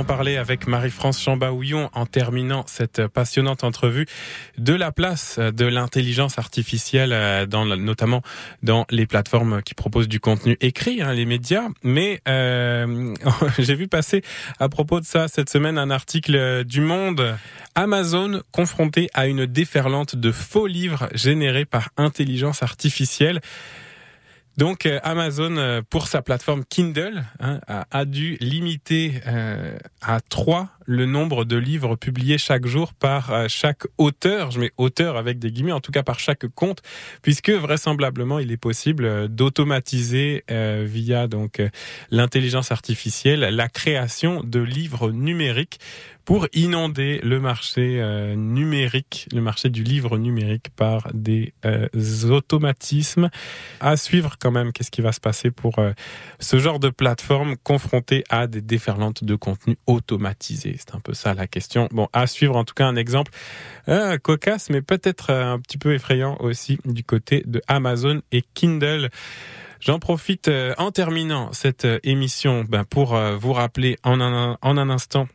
on parlait avec Marie-France Chamba-Houillon en terminant cette passionnante entrevue de la place de l'intelligence artificielle, euh, notamment dans les plateformes qui proposent du contenu écrit, hein, les médias. Mais euh, j'ai vu passer à propos de ça cette semaine un article du Monde. Amazon confronté à une déferlante de faux livres générés par intelligence artificielle. Donc euh, Amazon, euh, pour sa plateforme Kindle, hein, a, dû limiter euh, à trois le nombre de livres publiés chaque jour par euh, chaque auteur. Je mets auteur avec des guillemets, en tout cas par chaque compte, puisque vraisemblablement il est possible euh, d'automatiser euh, via donc l'intelligence artificielle la création de livres numériques pour inonder le marché numérique, le marché du livre numérique par des automatismes. À suivre quand même, qu'est-ce qui va se passer pour ce genre de plateforme confrontée à des déferlantes de contenu automatisés C'est un peu ça la question. Bon, à suivre en tout cas un exemple euh, cocasse, mais peut-être euh, un petit peu effrayant aussi du côté de Amazon et Kindle. J'en profite euh, en terminant cette émission ben, pour vous rappeler en un instant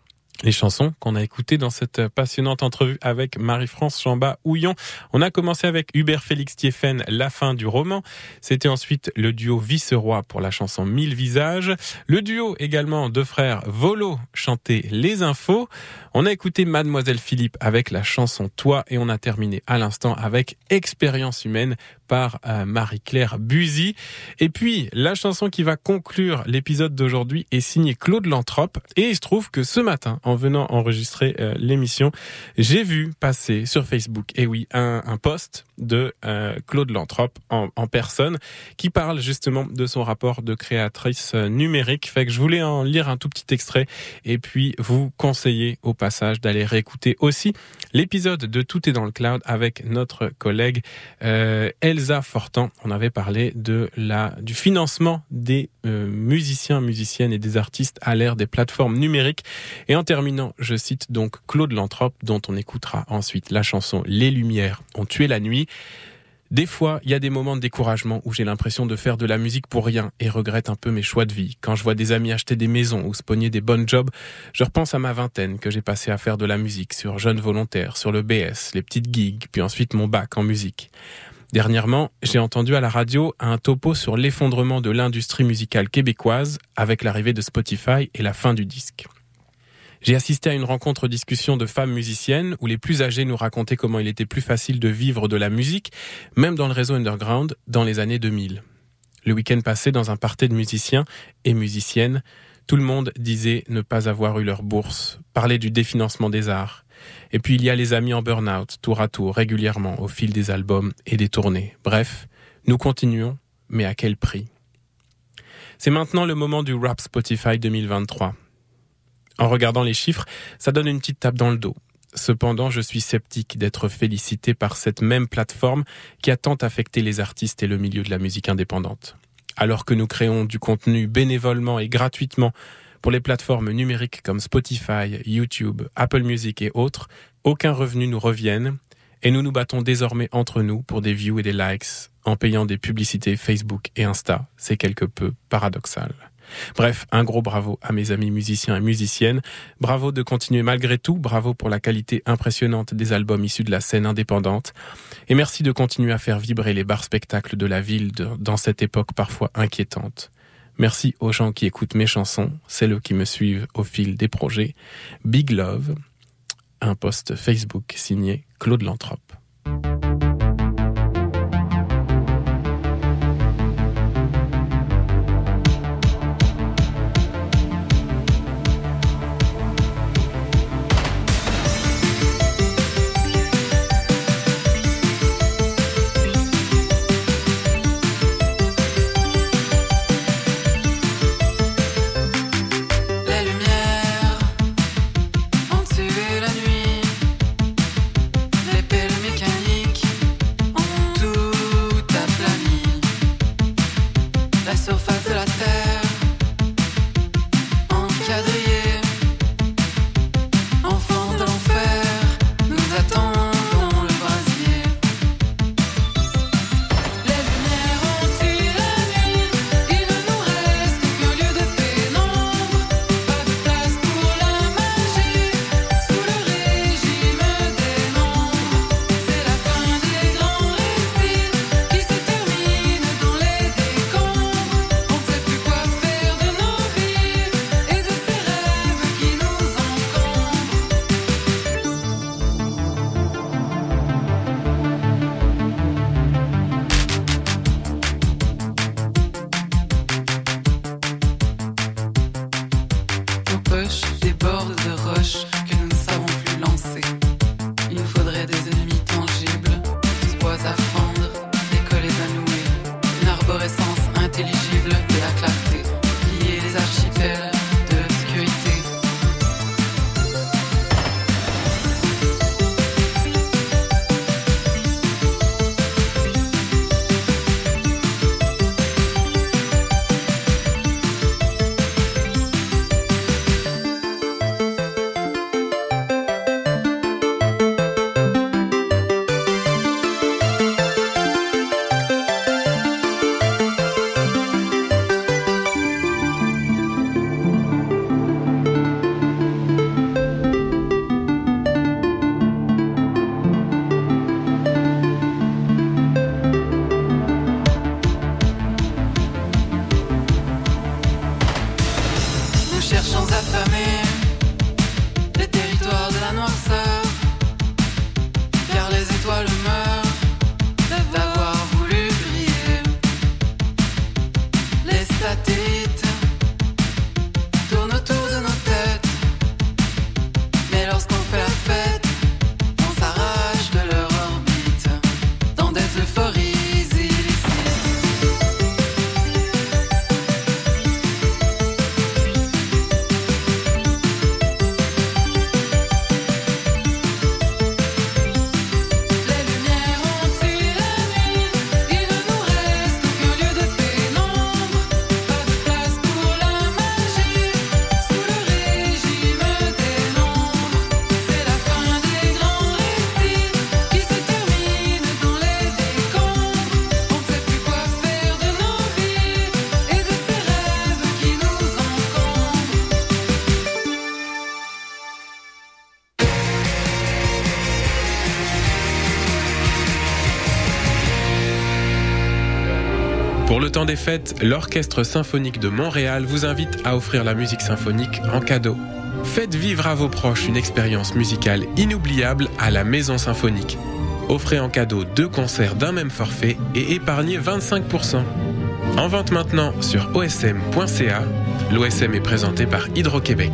les chansons qu'on a écoutées dans cette passionnante entrevue avec Marie-France Chamba-Houillon. On a commencé avec Hubert Félix Thieffen, La fin du roman. C'était ensuite le duo Viceroy pour la chanson Mille visages. Le duo également de frères Volo chantait Les infos. On a écouté Mademoiselle Philippe avec la chanson Toi et on a terminé à l'instant avec Expérience humaine par euh, Marie-Claire Buzy. Et puis, la chanson qui va conclure l'épisode d'aujourd'hui est signée Claude Lantrope. Et il se trouve que ce matin, en venant enregistrer euh, l'émission, j'ai vu passer sur Facebook, et oui, un, post de euh, Claude Lantrope en, en personne qui parle justement de son rapport de créatrice euh, numérique. Fait que je voulais en lire un tout petit extrait et puis vous conseiller au passage d'aller réécouter aussi l'épisode de Tout est dans le cloud avec notre collègue euh, Elsa Fortan. On avait parlé de la du financement des euh, musiciens, musiciennes et des artistes à l'ère des plateformes numériques. Et en terminant, je cite donc Claude Lantrope, dont on écoutera ensuite la chanson Les Lumières ont tué la nuit. Des fois, il y a des moments de découragement où j'ai l'impression de faire de la musique pour rien et regrette un peu mes choix de vie. Quand je vois des amis acheter des maisons ou se des bonnes jobs, je repense à ma vingtaine que j'ai passé à faire de la musique sur Jeunes Volontaires, sur le BS, les petites gigs, puis ensuite mon bac en musique. Dernièrement, j'ai entendu à la radio un topo sur l'effondrement de l'industrie musicale québécoise avec l'arrivée de Spotify et la fin du disque. J'ai assisté à une rencontre discussion de femmes musiciennes où les plus âgées nous racontaient comment il était plus facile de vivre de la musique, même dans le réseau underground, dans les années 2000. Le week-end passé, dans un party de musiciens et musiciennes, tout le monde disait ne pas avoir eu leur bourse, parlait du définancement des arts. Et puis il y a les amis en burn-out, tour à tour, régulièrement, au fil des albums et des tournées. Bref, nous continuons, mais à quel prix? C'est maintenant le moment du Rap Spotify 2023. En regardant les chiffres, ça donne une petite tape dans le dos. Cependant, je suis sceptique d'être félicité par cette même plateforme qui a tant affecté les artistes et le milieu de la musique indépendante. Alors que nous créons du contenu bénévolement et gratuitement pour les plateformes numériques comme Spotify, YouTube, Apple Music et autres, aucun revenu nous revienne et nous nous battons désormais entre nous pour des views et des likes en payant des publicités Facebook et Insta. C'est quelque peu paradoxal. Bref, un gros bravo à mes amis musiciens et musiciennes. Bravo de continuer malgré tout. Bravo pour la qualité impressionnante des albums issus de la scène indépendante. Et merci de continuer à faire vibrer les bars spectacles de la ville dans cette époque parfois inquiétante. Merci aux gens qui écoutent mes chansons, celles qui me suivent au fil des projets. Big Love, un post Facebook signé Claude Lantrope. pensar. Fêtes, l'Orchestre symphonique de Montréal vous invite à offrir la musique symphonique en cadeau. Faites vivre à vos proches une expérience musicale inoubliable à la Maison Symphonique. Offrez en cadeau deux concerts d'un même forfait et épargnez 25%. En vente maintenant sur osm.ca. L'OSM est présenté par Hydro-Québec.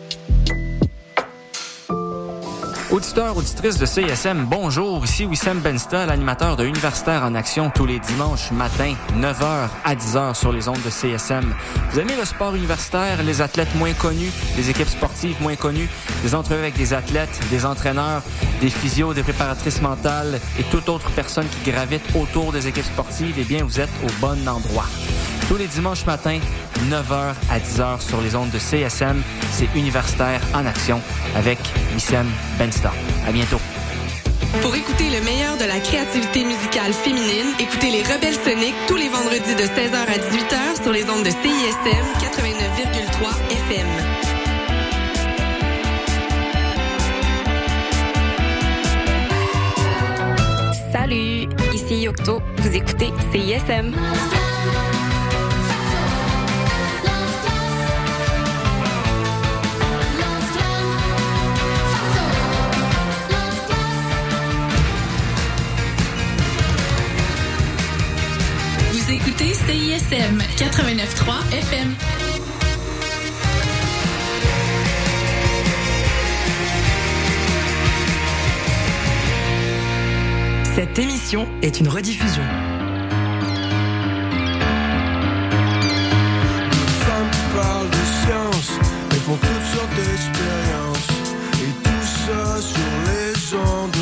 Auditeurs, auditrices de CISM, bonjour. Ici Wissam Bensta, l'animateur de Universitaire en Action tous les dimanches matin, 9h à 10h sur les ondes de CISM. Vous aimez le sport universitaire, les athlètes moins connus, les équipes sportives moins connues, des entrevues avec des athlètes, des entraîneurs, des physios, des préparatrices mentales et toute autre personne qui gravite autour des équipes sportives, eh bien, vous êtes au bon endroit. Tous les dimanches matins, 9h à 10h sur les ondes de CSM, c'est Universitaire en action avec Wissem Benstar. À bientôt. Pour écouter le meilleur de la créativité musicale féminine, écoutez les Rebelles Soniques tous les vendredis de 16h à 18h sur les ondes de CISM 89,3 FM. Salut, ici Yocto. Vous écoutez CISM. écoutez CISM 89.3 FM. Cette émission est une rediffusion. Ça me parle de science, mais font toutes sortes d'expériences. Et tout ça sur les ondes.